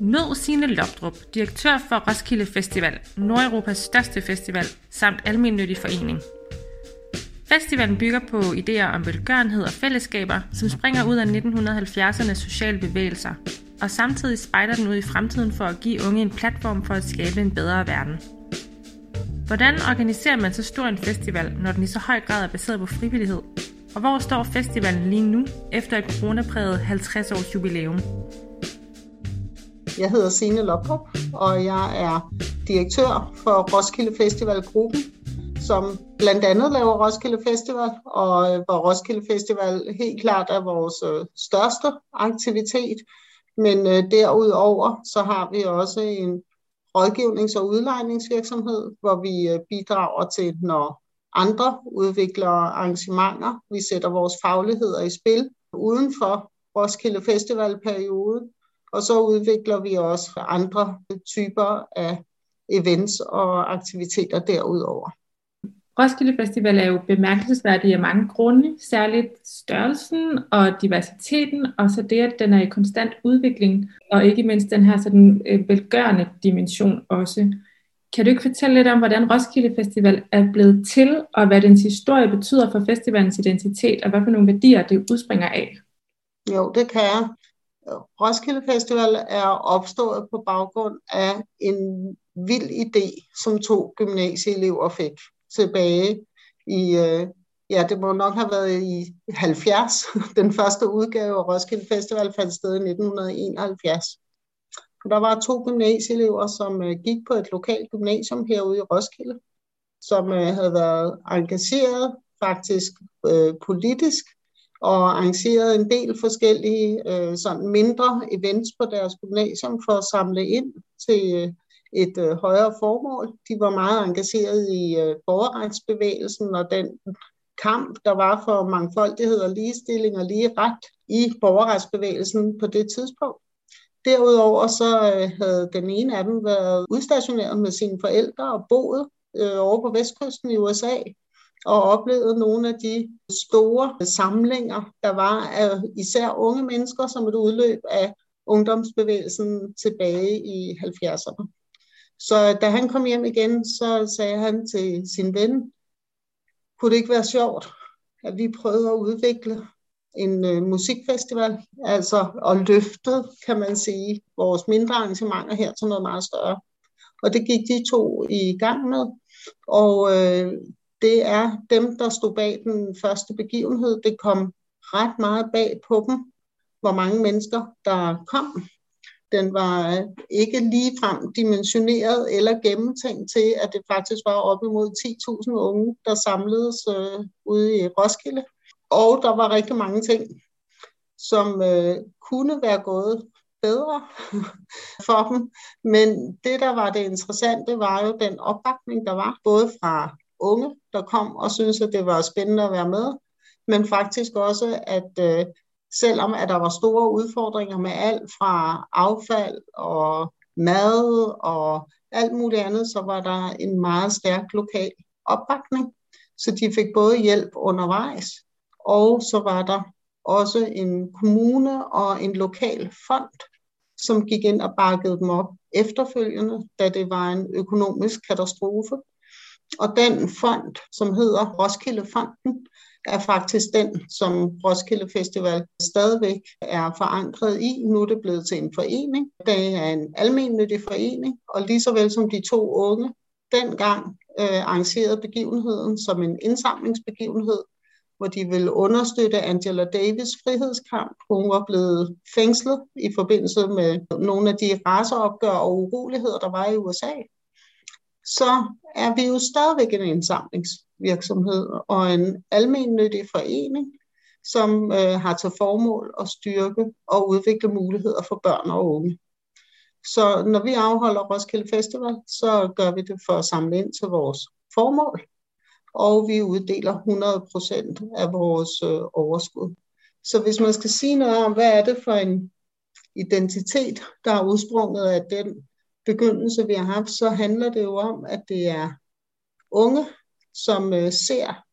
Mød Signe Lopdrup, direktør for Roskilde Festival, Nordeuropas største festival, samt almennyttig forening. Festivalen bygger på idéer om velgørenhed og fællesskaber, som springer ud af 1970'ernes sociale bevægelser, og samtidig spejder den ud i fremtiden for at give unge en platform for at skabe en bedre verden. Hvordan organiserer man så stor en festival, når den i så høj grad er baseret på frivillighed? Og hvor står festivalen lige nu, efter et coronapræget 50 års jubilæum? Jeg hedder Signe Lopop, og jeg er direktør for Roskilde Festival Gruppen, som blandt andet laver Roskilde Festival, og hvor Roskilde Festival helt klart er vores øh, største aktivitet. Men øh, derudover så har vi også en rådgivnings- og udlejningsvirksomhed, hvor vi øh, bidrager til, når andre udvikler arrangementer. Vi sætter vores fagligheder i spil uden for Roskilde Festivalperioden, og så udvikler vi også andre typer af events og aktiviteter derudover. Roskilde Festival er jo bemærkelsesværdig af mange grunde, særligt størrelsen og diversiteten, og så det, at den er i konstant udvikling, og ikke mindst den her sådan øh, velgørende dimension også. Kan du ikke fortælle lidt om, hvordan Roskilde Festival er blevet til, og hvad dens historie betyder for festivalens identitet, og hvad for nogle værdier det udspringer af? Jo, det kan jeg. Roskilde Festival er opstået på baggrund af en vild idé, som to gymnasieelever fik tilbage i, øh, ja, det må nok have været i 70. Den første udgave af Roskilde Festival fandt sted i 1971. Der var to gymnasieelever, som øh, gik på et lokalt gymnasium herude i Roskilde, som øh, havde været engageret faktisk øh, politisk og arrangerede en del forskellige øh, sådan mindre events på deres gymnasium for at samle ind til øh, et øh, højere formål. De var meget engageret i øh, borgerretsbevægelsen og den kamp, der var for mangfoldighed og ligestilling og lige ret i borgerretsbevægelsen på det tidspunkt. Derudover så øh, havde den ene af dem været udstationeret med sine forældre og boet øh, over på vestkysten i USA og oplevede nogle af de store samlinger, der var af især unge mennesker som et udløb af ungdomsbevægelsen tilbage i 70'erne. Så da han kom hjem igen, så sagde han til sin ven, kunne det ikke være sjovt, at vi prøvede at udvikle en øh, musikfestival, altså og løftet, kan man sige, vores mindre arrangementer her til noget meget større. Og det gik de to i gang med, og øh, det er dem, der stod bag den første begivenhed. Det kom ret meget bag på dem, hvor mange mennesker, der kom. Den var ikke ligefrem dimensioneret eller gennemtænkt til, at det faktisk var op imod 10.000 unge, der samledes øh, ude i Roskilde. Og der var rigtig mange ting, som øh, kunne være gået bedre for dem. Men det, der var det interessante, var jo den opbakning, der var, både fra unge, der kom og syntes, at det var spændende at være med, men faktisk også, at øh, selvom at der var store udfordringer med alt fra affald og mad og alt muligt andet, så var der en meget stærk lokal opbakning. Så de fik både hjælp undervejs, og så var der også en kommune og en lokal fond, som gik ind og bakkede dem op efterfølgende, da det var en økonomisk katastrofe. Og den fond, som hedder Roskilde Fonden, er faktisk den, som Roskilde Festival stadigvæk er forankret i. Nu er det blevet til en forening. Det er en almennyttig forening, og lige så vel som de to unge dengang øh, arrangerede begivenheden som en indsamlingsbegivenhed, hvor de ville understøtte Angela Davis frihedskamp. Hun var blevet fængslet i forbindelse med nogle af de raceopgør og uroligheder, der var i USA. Så er vi jo stadigvæk en indsamlingsvirksomhed og en almennyttig forening, som øh, har til formål at styrke og udvikle muligheder for børn og unge. Så når vi afholder Roskilde Festival, så gør vi det for at samle ind til vores formål, og vi uddeler 100% af vores øh, overskud. Så hvis man skal sige noget om, hvad er det for en identitet, der er udsprunget af den begyndelse, vi har haft, så handler det jo om, at det er unge, som øh, ser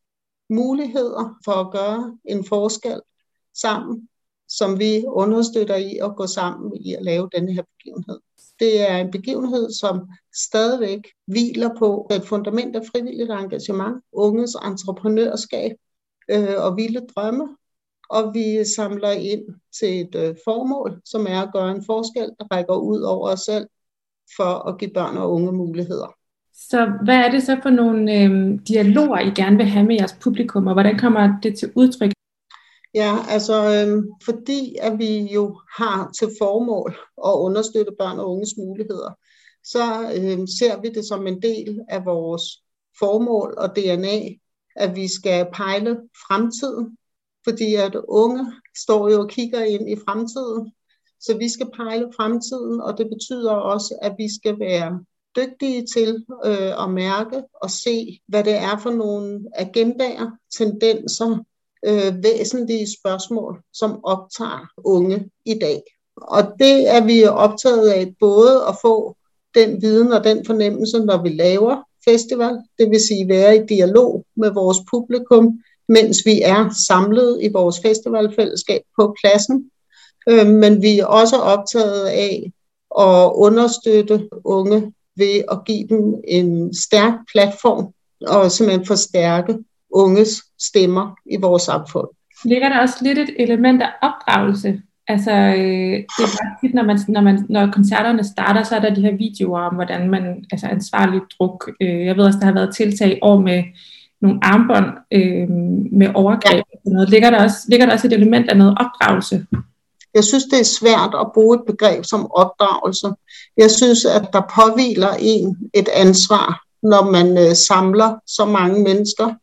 muligheder for at gøre en forskel sammen, som vi understøtter i at gå sammen i at lave denne her begivenhed. Det er en begivenhed, som stadigvæk hviler på et fundament af frivilligt engagement, unges entreprenørskab øh, og vilde drømme, og vi samler ind til et øh, formål, som er at gøre en forskel, der rækker ud over os selv, for at give børn og unge muligheder. Så hvad er det så for nogle øh, dialoger, I gerne vil have med jeres publikum, og hvordan kommer det til udtryk? Ja, altså øh, fordi at vi jo har til formål at understøtte børn og unges muligheder, så øh, ser vi det som en del af vores formål og DNA, at vi skal pejle fremtiden, fordi at unge står jo og kigger ind i fremtiden, så vi skal pejle fremtiden, og det betyder også, at vi skal være dygtige til øh, at mærke og se, hvad det er for nogle agendaer, tendenser, øh, væsentlige spørgsmål, som optager unge i dag. Og det er vi optaget af både at få den viden og den fornemmelse, når vi laver festival, det vil sige være i dialog med vores publikum, mens vi er samlet i vores festivalfællesskab på pladsen. Øh, men vi er også optaget af at understøtte unge ved at give dem en stærk platform og simpelthen forstærke unges stemmer i vores samfund. Ligger der også lidt et element af opdragelse? Altså, øh, det er bare tit, når, man, når, man, når koncerterne starter, så er der de her videoer om, hvordan man, altså ansvarlig druk. Øh, jeg ved også, der har været tiltag i år med nogle armbånd øh, med overgreb. Ja. Noget. Ligger, der også, ligger der også et element af noget opdragelse? Jeg synes, det er svært at bruge et begreb som opdragelse. Jeg synes, at der påviler en et ansvar, når man øh, samler så mange mennesker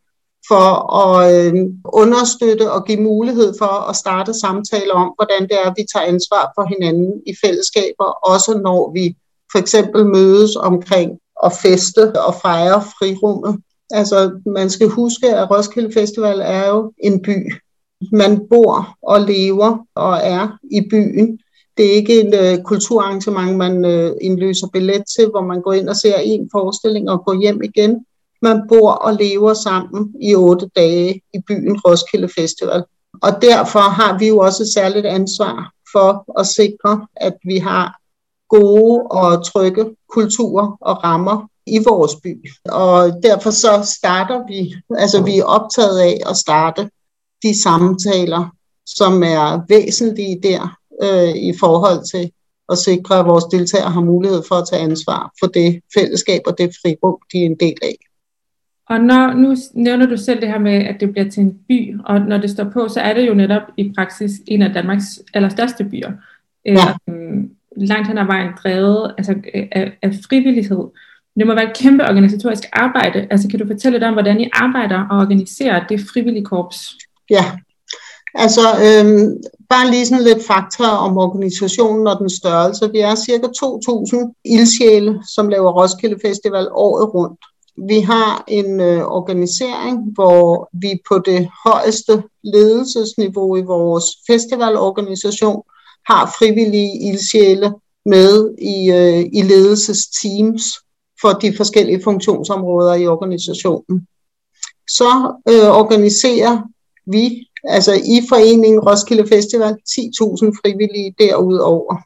for at øh, understøtte og give mulighed for at starte samtaler om, hvordan det er, at vi tager ansvar for hinanden i fællesskaber, også når vi for eksempel mødes omkring at feste og fejre frirummet. Altså, man skal huske, at Roskilde Festival er jo en by. Man bor og lever og er i byen. Det er ikke et øh, kulturarrangement, man øh, indløser billet til, hvor man går ind og ser en forestilling og går hjem igen. Man bor og lever sammen i otte dage i byen Roskilde Festival. Og derfor har vi jo også et særligt ansvar for at sikre, at vi har gode og trygge kulturer og rammer i vores by. Og derfor så starter vi, altså vi er optaget af at starte de samtaler, som er væsentlige der øh, i forhold til at sikre, at vores deltagere har mulighed for at tage ansvar for det fællesskab og det frirum, de er en del af. Og når, nu nævner du selv det her med, at det bliver til en by, og når det står på, så er det jo netop i praksis en af Danmarks allerstørste byer. Ja. Øhm, langt hen ad vejen drevet altså, af, af frivillighed. Det må være et kæmpe organisatorisk arbejde. Altså kan du fortælle lidt om, hvordan I arbejder og organiserer det frivillige korps? Ja, altså øhm, bare lige sådan lidt fakta om organisationen og den størrelse. Vi er cirka 2.000 ildsjæle, som laver Roskilde Festival året rundt. Vi har en øh, organisering, hvor vi på det højeste ledelsesniveau i vores festivalorganisation har frivillige ildsjæle med i, øh, i ledelsesteams for de forskellige funktionsområder i organisationen. Så øh, organiserer vi, altså i foreningen Roskilde Festival, 10.000 frivillige derudover.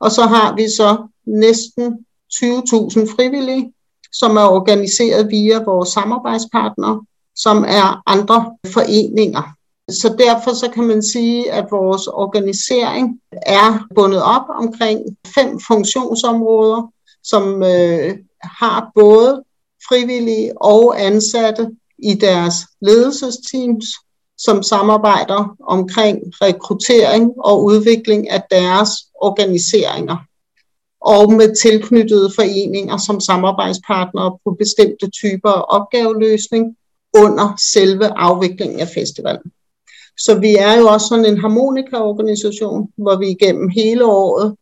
Og så har vi så næsten 20.000 frivillige, som er organiseret via vores samarbejdspartnere, som er andre foreninger. Så derfor så kan man sige, at vores organisering er bundet op omkring fem funktionsområder, som øh, har både frivillige og ansatte i deres ledelsesteams, som samarbejder omkring rekruttering og udvikling af deres organiseringer og med tilknyttede foreninger som samarbejdspartnere på bestemte typer af opgaveløsning under selve afviklingen af festivalen. Så vi er jo også sådan en harmonikaorganisation, hvor vi igennem hele året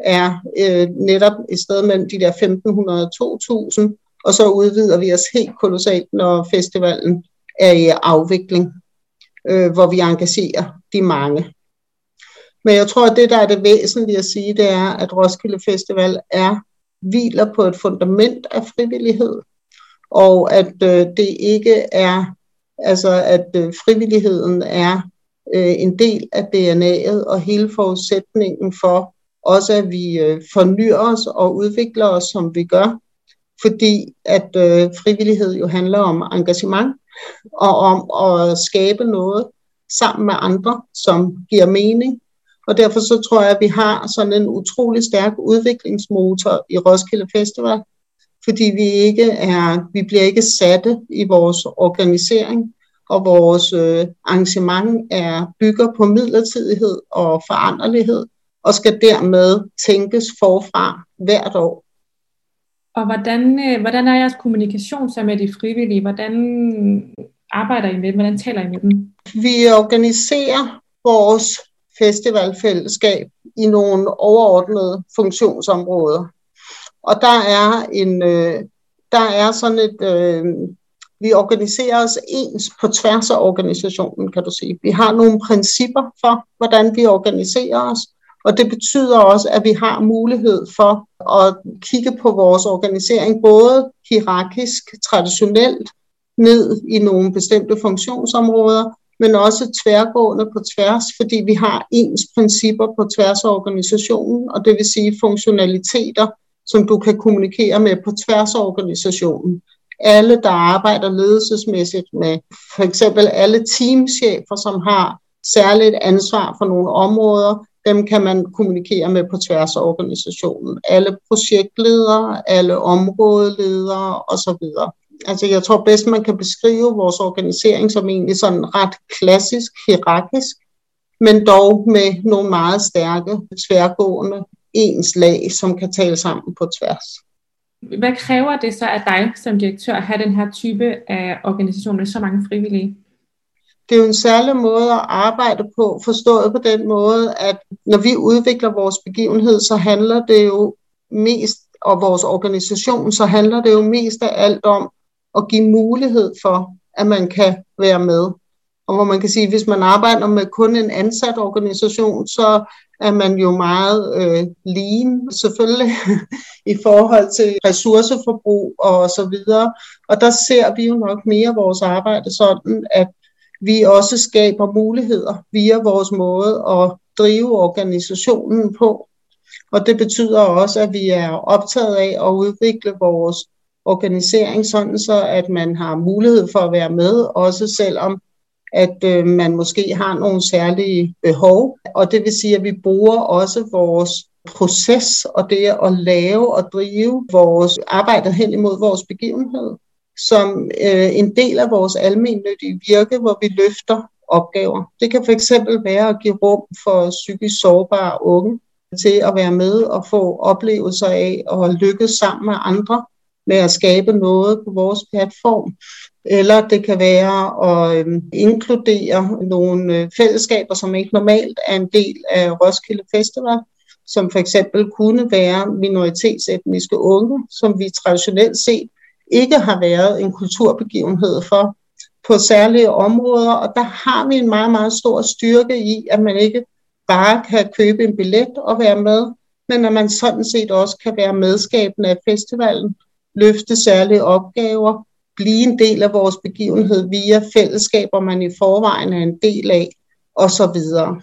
er øh, netop et sted mellem de der 1500 og 2000, og så udvider vi os helt kolossalt, når festivalen er i afvikling, øh, hvor vi engagerer de mange. Men jeg tror, at det, der er det væsentlige at sige, det er, at Roskilde Festival er hviler på et fundament af frivillighed, og at øh, det ikke er, altså at øh, frivilligheden er øh, en del af DNA'et og hele forudsætningen for også, at vi øh, fornyer os og udvikler os, som vi gør. Fordi at øh, frivillighed jo handler om engagement og om at skabe noget sammen med andre, som giver mening. Og derfor så tror jeg, at vi har sådan en utrolig stærk udviklingsmotor i Roskilde Festival, fordi vi ikke er, vi bliver ikke satte i vores organisering, og vores øh, arrangement er bygger på midlertidighed og foranderlighed, og skal dermed tænkes forfra hvert år. Og hvordan, øh, hvordan er jeres kommunikation så med de frivillige? Hvordan arbejder I med dem? Hvordan taler I med dem? Vi organiserer vores festivalfællesskab i nogle overordnede funktionsområder. Og der er en, øh, der er sådan et, øh, vi organiserer os ens på tværs af organisationen, kan du sige. Vi har nogle principper for, hvordan vi organiserer os, og det betyder også, at vi har mulighed for at kigge på vores organisering, både hierarkisk, traditionelt, ned i nogle bestemte funktionsområder, men også tværgående på tværs, fordi vi har ens principper på tværs af organisationen, og det vil sige funktionaliteter, som du kan kommunikere med på tværs af organisationen. Alle, der arbejder ledelsesmæssigt med for eksempel alle teamchefer, som har særligt ansvar for nogle områder, dem kan man kommunikere med på tværs af organisationen. Alle projektledere, alle områdeledere osv. Altså jeg tror bedst, man kan beskrive vores organisering som egentlig sådan ret klassisk, hierarkisk, men dog med nogle meget stærke, tværgående ens lag, som kan tale sammen på tværs. Hvad kræver det så af dig som direktør at have den her type af organisation med så mange frivillige? Det er jo en særlig måde at arbejde på, forstået på den måde, at når vi udvikler vores begivenhed, så handler det jo mest, og vores organisation, så handler det jo mest af alt om at give mulighed for, at man kan være med. Og hvor man kan sige, at hvis man arbejder med kun en ansat organisation, så er man jo meget øh, lean, selvfølgelig, i forhold til ressourceforbrug og så videre. Og der ser vi jo nok mere vores arbejde sådan, at vi også skaber muligheder via vores måde at drive organisationen på. Og det betyder også, at vi er optaget af at udvikle vores organisering, sådan så at man har mulighed for at være med, også selvom at øh, man måske har nogle særlige behov. Og det vil sige, at vi bruger også vores proces og det at lave og drive vores arbejde hen imod vores begivenhed som øh, en del af vores almennyttige virke, hvor vi løfter opgaver. Det kan fx være at give rum for psykisk sårbare unge til at være med og få oplevelser af at lykkes sammen med andre med at skabe noget på vores platform. Eller det kan være at øh, inkludere nogle øh, fællesskaber, som ikke normalt er en del af Roskilde Festival, som for eksempel kunne være minoritetsetniske unge, som vi traditionelt set ikke har været en kulturbegivenhed for på særlige områder, og der har vi en meget, meget stor styrke i, at man ikke bare kan købe en billet og være med, men at man sådan set også kan være medskabende af festivalen, løfte særlige opgaver, blive en del af vores begivenhed via fællesskaber, man i forvejen er en del af, og så videre.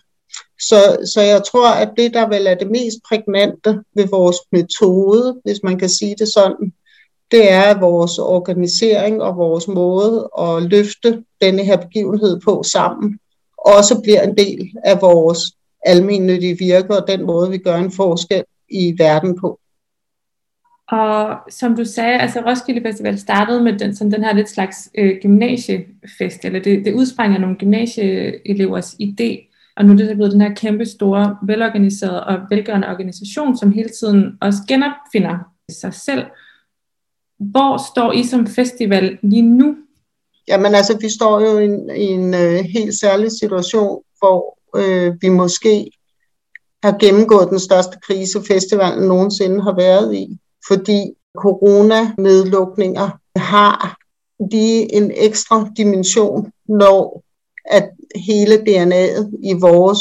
Så, så jeg tror, at det, der vel er det mest prægnante ved vores metode, hvis man kan sige det sådan, det er, at vores organisering og vores måde at løfte denne her begivenhed på sammen, også bliver en del af vores almindelige virke og den måde, vi gør en forskel i verden på. Og som du sagde, altså Roskilde Festival startede med den, som den her lidt slags øh, gymnasiefest, eller det, det udsprang af nogle gymnasieelevers idé, og nu er det blevet den her kæmpe store, velorganiserede og velgørende organisation, som hele tiden også genopfinder sig selv. Hvor står I som festival lige nu? Jamen altså, vi står jo i en, i en øh, helt særlig situation, hvor øh, vi måske har gennemgået den største krise, festivalen nogensinde har været i fordi coronanedlukninger har lige en ekstra dimension, når at hele DNA'et i vores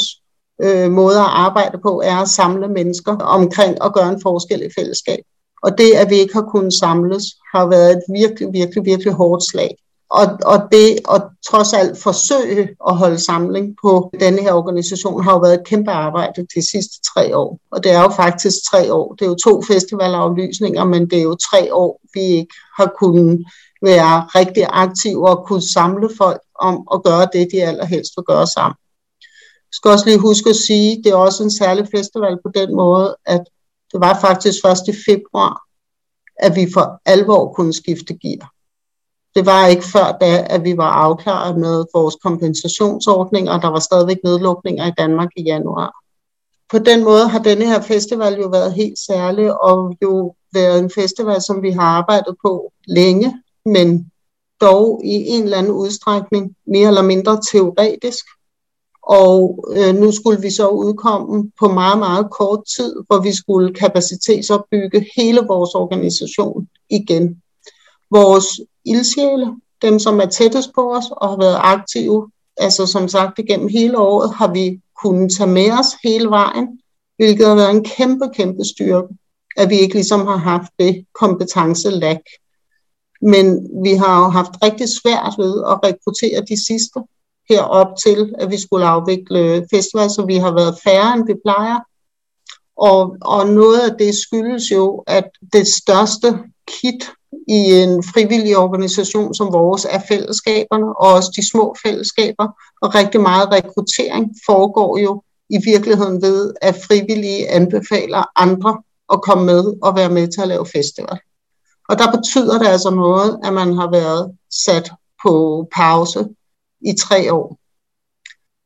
øh, måde at arbejde på er at samle mennesker omkring og gøre en forskel i fællesskab. Og det, at vi ikke har kunnet samles, har været et virkelig, virkelig, virkelig hårdt slag. og, og det at trods alt forsøge at holde samling på denne her organisation har jo været et kæmpe arbejde de sidste tre år. Og det er jo faktisk tre år. Det er jo to festivalaflysninger, men det er jo tre år, vi ikke har kunnet være rigtig aktive og kunne samle folk om at gøre det, de allerhelst vil gøre sammen. Jeg skal også lige huske at sige, at det er også en særlig festival på den måde, at det var faktisk først i februar, at vi for alvor kunne skifte gear. Det var ikke før da, at vi var afklaret med vores kompensationsordning, og der var stadigvæk nedlukninger i Danmark i januar. På den måde har denne her festival jo været helt særlig, og jo været en festival, som vi har arbejdet på længe, men dog i en eller anden udstrækning mere eller mindre teoretisk. Og øh, nu skulle vi så udkomme på meget, meget kort tid, hvor vi skulle kapacitetsopbygge hele vores organisation igen. Vores ildsjæle, dem som er tættest på os og har været aktive, altså som sagt igennem hele året, har vi kunnet tage med os hele vejen, hvilket har været en kæmpe, kæmpe styrke, at vi ikke ligesom har haft det kompetencelag. Men vi har jo haft rigtig svært ved at rekruttere de sidste herop til, at vi skulle afvikle festival, så vi har været færre, end vi plejer. Og, og noget af det skyldes jo, at det største kit i en frivillig organisation som vores er fællesskaberne, og også de små fællesskaber, og rigtig meget rekruttering foregår jo i virkeligheden ved, at frivillige anbefaler andre at komme med og være med til at lave festival. Og der betyder det altså noget, at man har været sat på pause i tre år.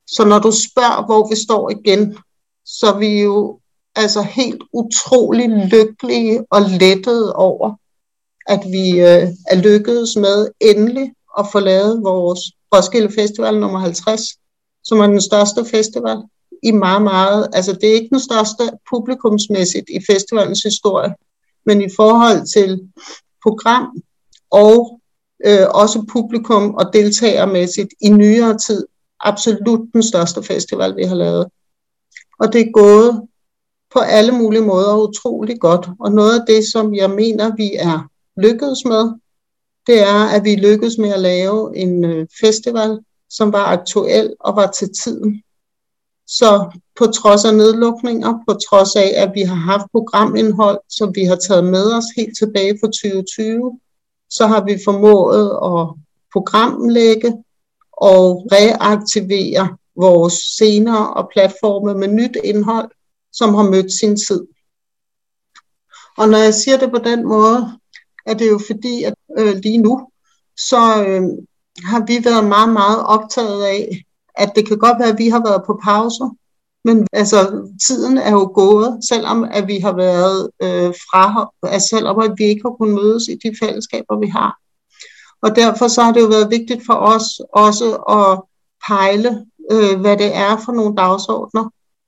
Så når du spørger, hvor vi står igen, så er vi jo altså helt utrolig lykkelige og lettede over, at vi øh, er lykkedes med endelig at få lavet vores Roskilde Festival nummer 50, som er den største festival i meget, meget, altså det er ikke den største publikumsmæssigt i festivalens historie, men i forhold til program og øh, også publikum og deltagermæssigt i nyere tid absolut den største festival, vi har lavet. Og det er gået på alle mulige måder utrolig godt. Og noget af det, som jeg mener, vi er lykkedes med, det er, at vi lykkedes med at lave en øh, festival, som var aktuel og var til tiden. Så på trods af nedlukninger, på trods af, at vi har haft programindhold, som vi har taget med os helt tilbage fra 2020, så har vi formået at programlægge og reaktivere vores scener og platforme med nyt indhold, som har mødt sin tid. Og når jeg siger det på den måde, er det jo fordi, at øh, lige nu, så øh, har vi været meget, meget optaget af, at det kan godt være, at vi har været på pause, men altså, tiden er jo gået, selvom at vi har været øh, fra, altså, selvom at vi ikke har kunnet mødes i de fællesskaber, vi har. Og derfor så har det jo været vigtigt for os også at pejle, øh, hvad det er for nogle dagsordner,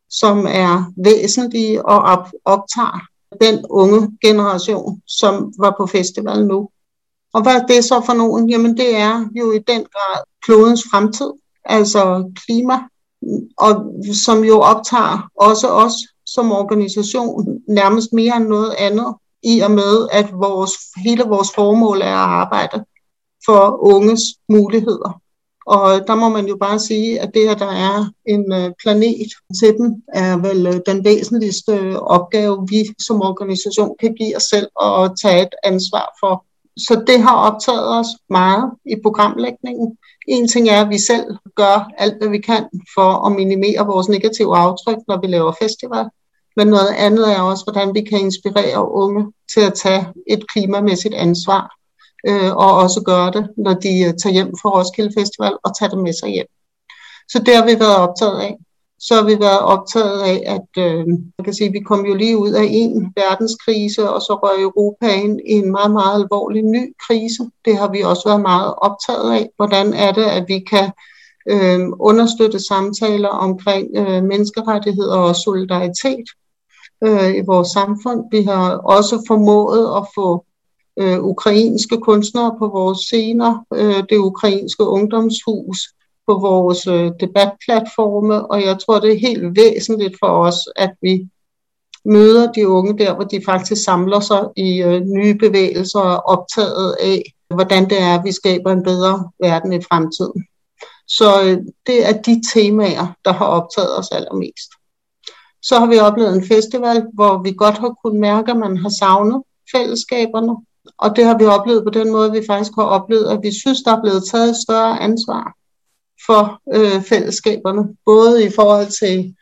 som er væsentlige og op- optager den unge generation, som var på festival nu. Og hvad er det så for nogen? Jamen det er jo i den grad klodens fremtid, altså klima, og som jo optager også os som organisation nærmest mere end noget andet, i og med at vores, hele vores formål er at arbejde for unges muligheder. Og der må man jo bare sige, at det, at der er en øh, planet til dem, er vel øh, den væsentligste opgave, vi som organisation kan give os selv og tage et ansvar for. Så det har optaget os meget i programlægningen. En ting er, at vi selv gør alt, hvad vi kan for at minimere vores negative aftryk, når vi laver festival. Men noget andet er også, hvordan vi kan inspirere unge til at tage et klimamæssigt ansvar øh, og også gøre det, når de øh, tager hjem fra Roskilde Festival og tager det med sig hjem. Så det har vi været optaget af. Så har vi været optaget af, at øh, man kan sige, vi kom jo lige ud af en verdenskrise, og så røg Europa ind i en meget, meget alvorlig ny krise. Det har vi også været meget optaget af. Hvordan er det, at vi kan øh, understøtte samtaler omkring øh, menneskerettigheder og solidaritet øh, i vores samfund. Vi har også formået at få øh, ukrainske kunstnere på vores scener, øh, det ukrainske ungdomshus på vores øh, debatplatforme, og jeg tror, det er helt væsentligt for os, at vi møder de unge der, hvor de faktisk samler sig i øh, nye bevægelser og optaget af hvordan det er, at vi skaber en bedre verden i fremtiden. Så øh, det er de temaer, der har optaget os allermest. Så har vi oplevet en festival, hvor vi godt har kunnet mærke, at man har savnet fællesskaberne. Og det har vi oplevet på den måde, at vi faktisk har oplevet, at vi synes, der er blevet taget et større ansvar for øh, fællesskaberne. Både i forhold til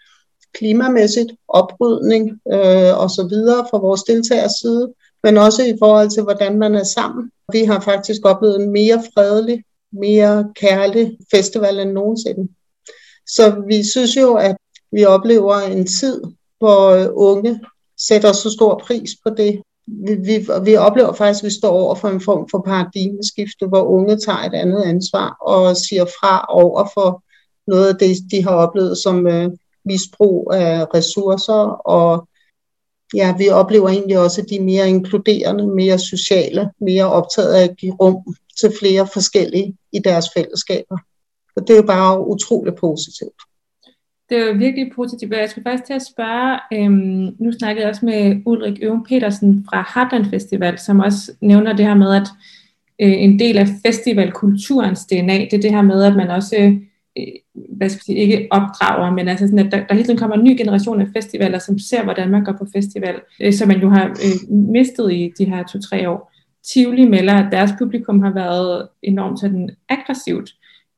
klimamæssigt oprydning øh, og så videre fra vores deltagers side, men også i forhold til, hvordan man er sammen. Vi har faktisk oplevet en mere fredelig, mere kærlig festival end nogensinde. Så vi synes jo, at vi oplever en tid, hvor øh, unge sætter så stor pris på det. Vi, vi, vi oplever faktisk, at vi står over for en form for paradigmeskifte, hvor unge tager et andet ansvar og siger fra over for noget af det, de har oplevet som øh, misbrug af ressourcer. Og ja, vi oplever egentlig også, at de er mere inkluderende, mere sociale, mere optaget af at give rum til flere forskellige i deres fællesskaber. Og det er jo bare utroligt positivt det var virkelig positivt, jeg skulle faktisk til at spørge, øhm, nu snakkede jeg også med Ulrik Øven Petersen fra Heartland Festival, som også nævner det her med, at øh, en del af festivalkulturens DNA, det er det her med, at man også, øh, hvad skal jeg sige, ikke opdrager, men altså sådan, at der, der hele tiden kommer en ny generation af festivaler, som ser, hvordan man går på festival, øh, som man jo har øh, mistet i de her to-tre år. Tivoli melder, at deres publikum har været enormt sådan aggressivt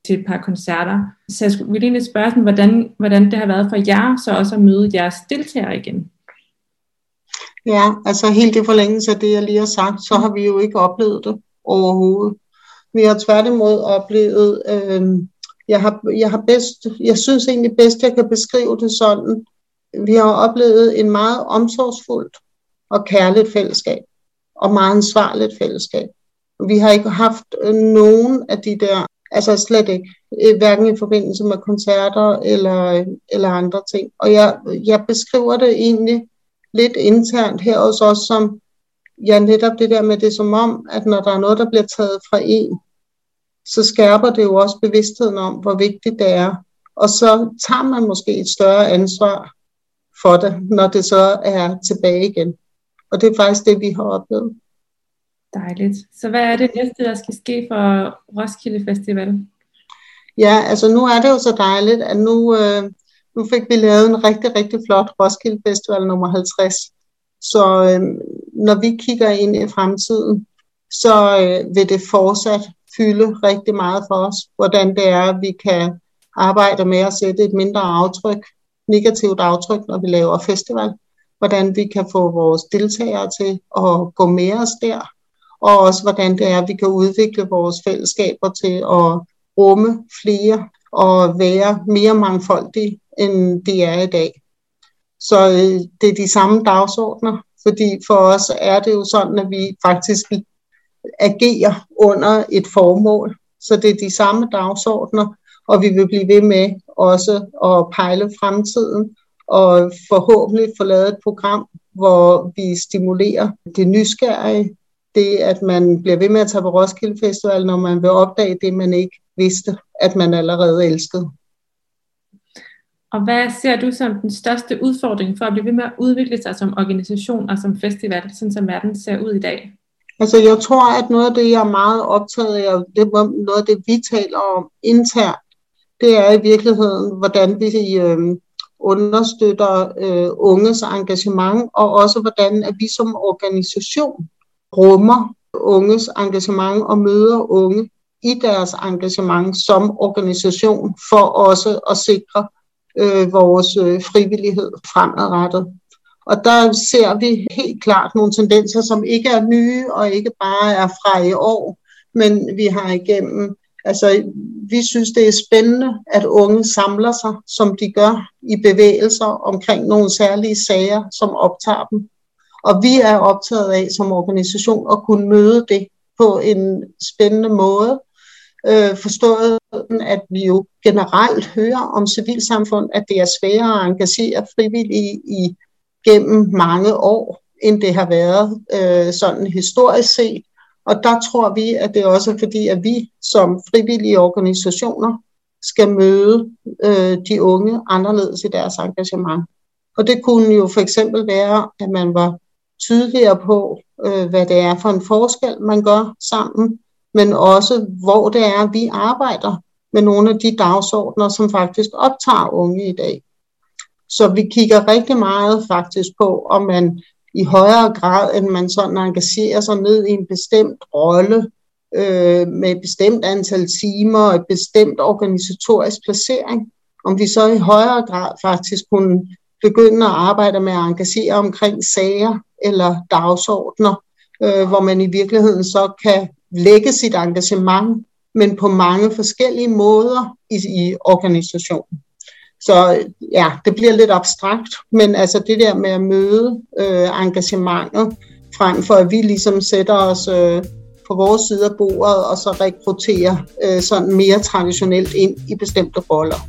til et par koncerter. Så jeg skulle, ville egentlig spørge, sådan, hvordan, hvordan det har været for jer, så også at møde jeres deltagere igen. Ja, altså helt i forlængelse af det, jeg lige har sagt, så har vi jo ikke oplevet det overhovedet. Vi har tværtimod oplevet, øh, jeg, har, jeg, har bedst, jeg synes egentlig bedst, jeg kan beskrive det sådan, vi har oplevet en meget omsorgsfuldt og kærligt fællesskab, og meget ansvarligt fællesskab. Vi har ikke haft øh, nogen af de der Altså slet ikke. Hverken i forbindelse med koncerter eller, eller andre ting. Og jeg, jeg beskriver det egentlig lidt internt her også, også som, ja netop det der med det som om, at når der er noget, der bliver taget fra en, så skærper det jo også bevidstheden om, hvor vigtigt det er. Og så tager man måske et større ansvar for det, når det så er tilbage igen. Og det er faktisk det, vi har oplevet. Dejligt. Så hvad er det næste, der skal ske for Roskilde Festival? Ja, altså nu er det jo så dejligt, at nu, øh, nu fik vi lavet en rigtig, rigtig flot Roskilde Festival nummer 50. Så øh, når vi kigger ind i fremtiden, så øh, vil det fortsat fylde rigtig meget for os, hvordan det er, at vi kan arbejde med at sætte et mindre aftryk, negativt aftryk, når vi laver festival. Hvordan vi kan få vores deltagere til at gå med os der, og også hvordan det er, at vi kan udvikle vores fællesskaber til at rumme flere og være mere mangfoldige, end de er i dag. Så øh, det er de samme dagsordner, fordi for os er det jo sådan, at vi faktisk agerer under et formål. Så det er de samme dagsordner, og vi vil blive ved med også at pejle fremtiden og forhåbentlig få lavet et program, hvor vi stimulerer det nysgerrige, det, at man bliver ved med at tage på Roskilde Festival, når man vil opdage det, man ikke vidste, at man allerede elskede. Og hvad ser du som den største udfordring for at blive ved med at udvikle sig som organisation og som festival, sådan som verden ser ud i dag? Altså jeg tror, at noget af det, jeg er meget optaget af, og det er noget af det, vi taler om internt, det er i virkeligheden, hvordan vi øh, understøtter øh, unges engagement, og også hvordan at vi som organisation rummer unges engagement og møder unge i deres engagement som organisation for også at sikre øh, vores øh, frivillighed fremadrettet. Og der ser vi helt klart nogle tendenser, som ikke er nye og ikke bare er fra i år, men vi har igennem, altså vi synes det er spændende, at unge samler sig, som de gør i bevægelser omkring nogle særlige sager, som optager dem. Og vi er optaget af som organisation at kunne møde det på en spændende måde. Øh, forstået, at vi jo generelt hører om civilsamfund, at det er sværere at engagere frivillige i gennem mange år, end det har været øh, sådan historisk set. Og der tror vi, at det også er fordi, at vi som frivillige organisationer skal møde øh, de unge anderledes i deres engagement. Og det kunne jo for eksempel være, at man var tydeligere på, øh, hvad det er for en forskel, man gør sammen men også hvor det er, vi arbejder med nogle af de dagsordner, som faktisk optager unge i dag. Så vi kigger rigtig meget faktisk på, om man i højere grad, end man sådan engagerer sig ned i en bestemt rolle, øh, med et bestemt antal timer og et bestemt organisatorisk placering, om vi så i højere grad faktisk kunne begynde at arbejde med at engagere omkring sager eller dagsordner, øh, hvor man i virkeligheden så kan lægge sit engagement, men på mange forskellige måder i, i organisationen. Så ja, det bliver lidt abstrakt, men altså det der med at møde øh, engagementet, frem for at vi ligesom sætter os øh, på vores side af bordet, og så rekrutterer øh, sådan mere traditionelt ind i bestemte roller.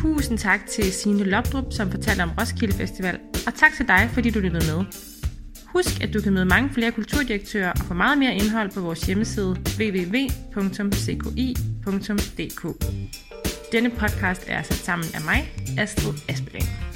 Tusind tak til Signe Lopdrup, som fortalte om Roskilde Festival, og tak til dig, fordi du lyttede med. Husk, at du kan møde mange flere kulturdirektører og få meget mere indhold på vores hjemmeside www.cki.dk. Denne podcast er sat sammen af mig, Astrid Aspelin.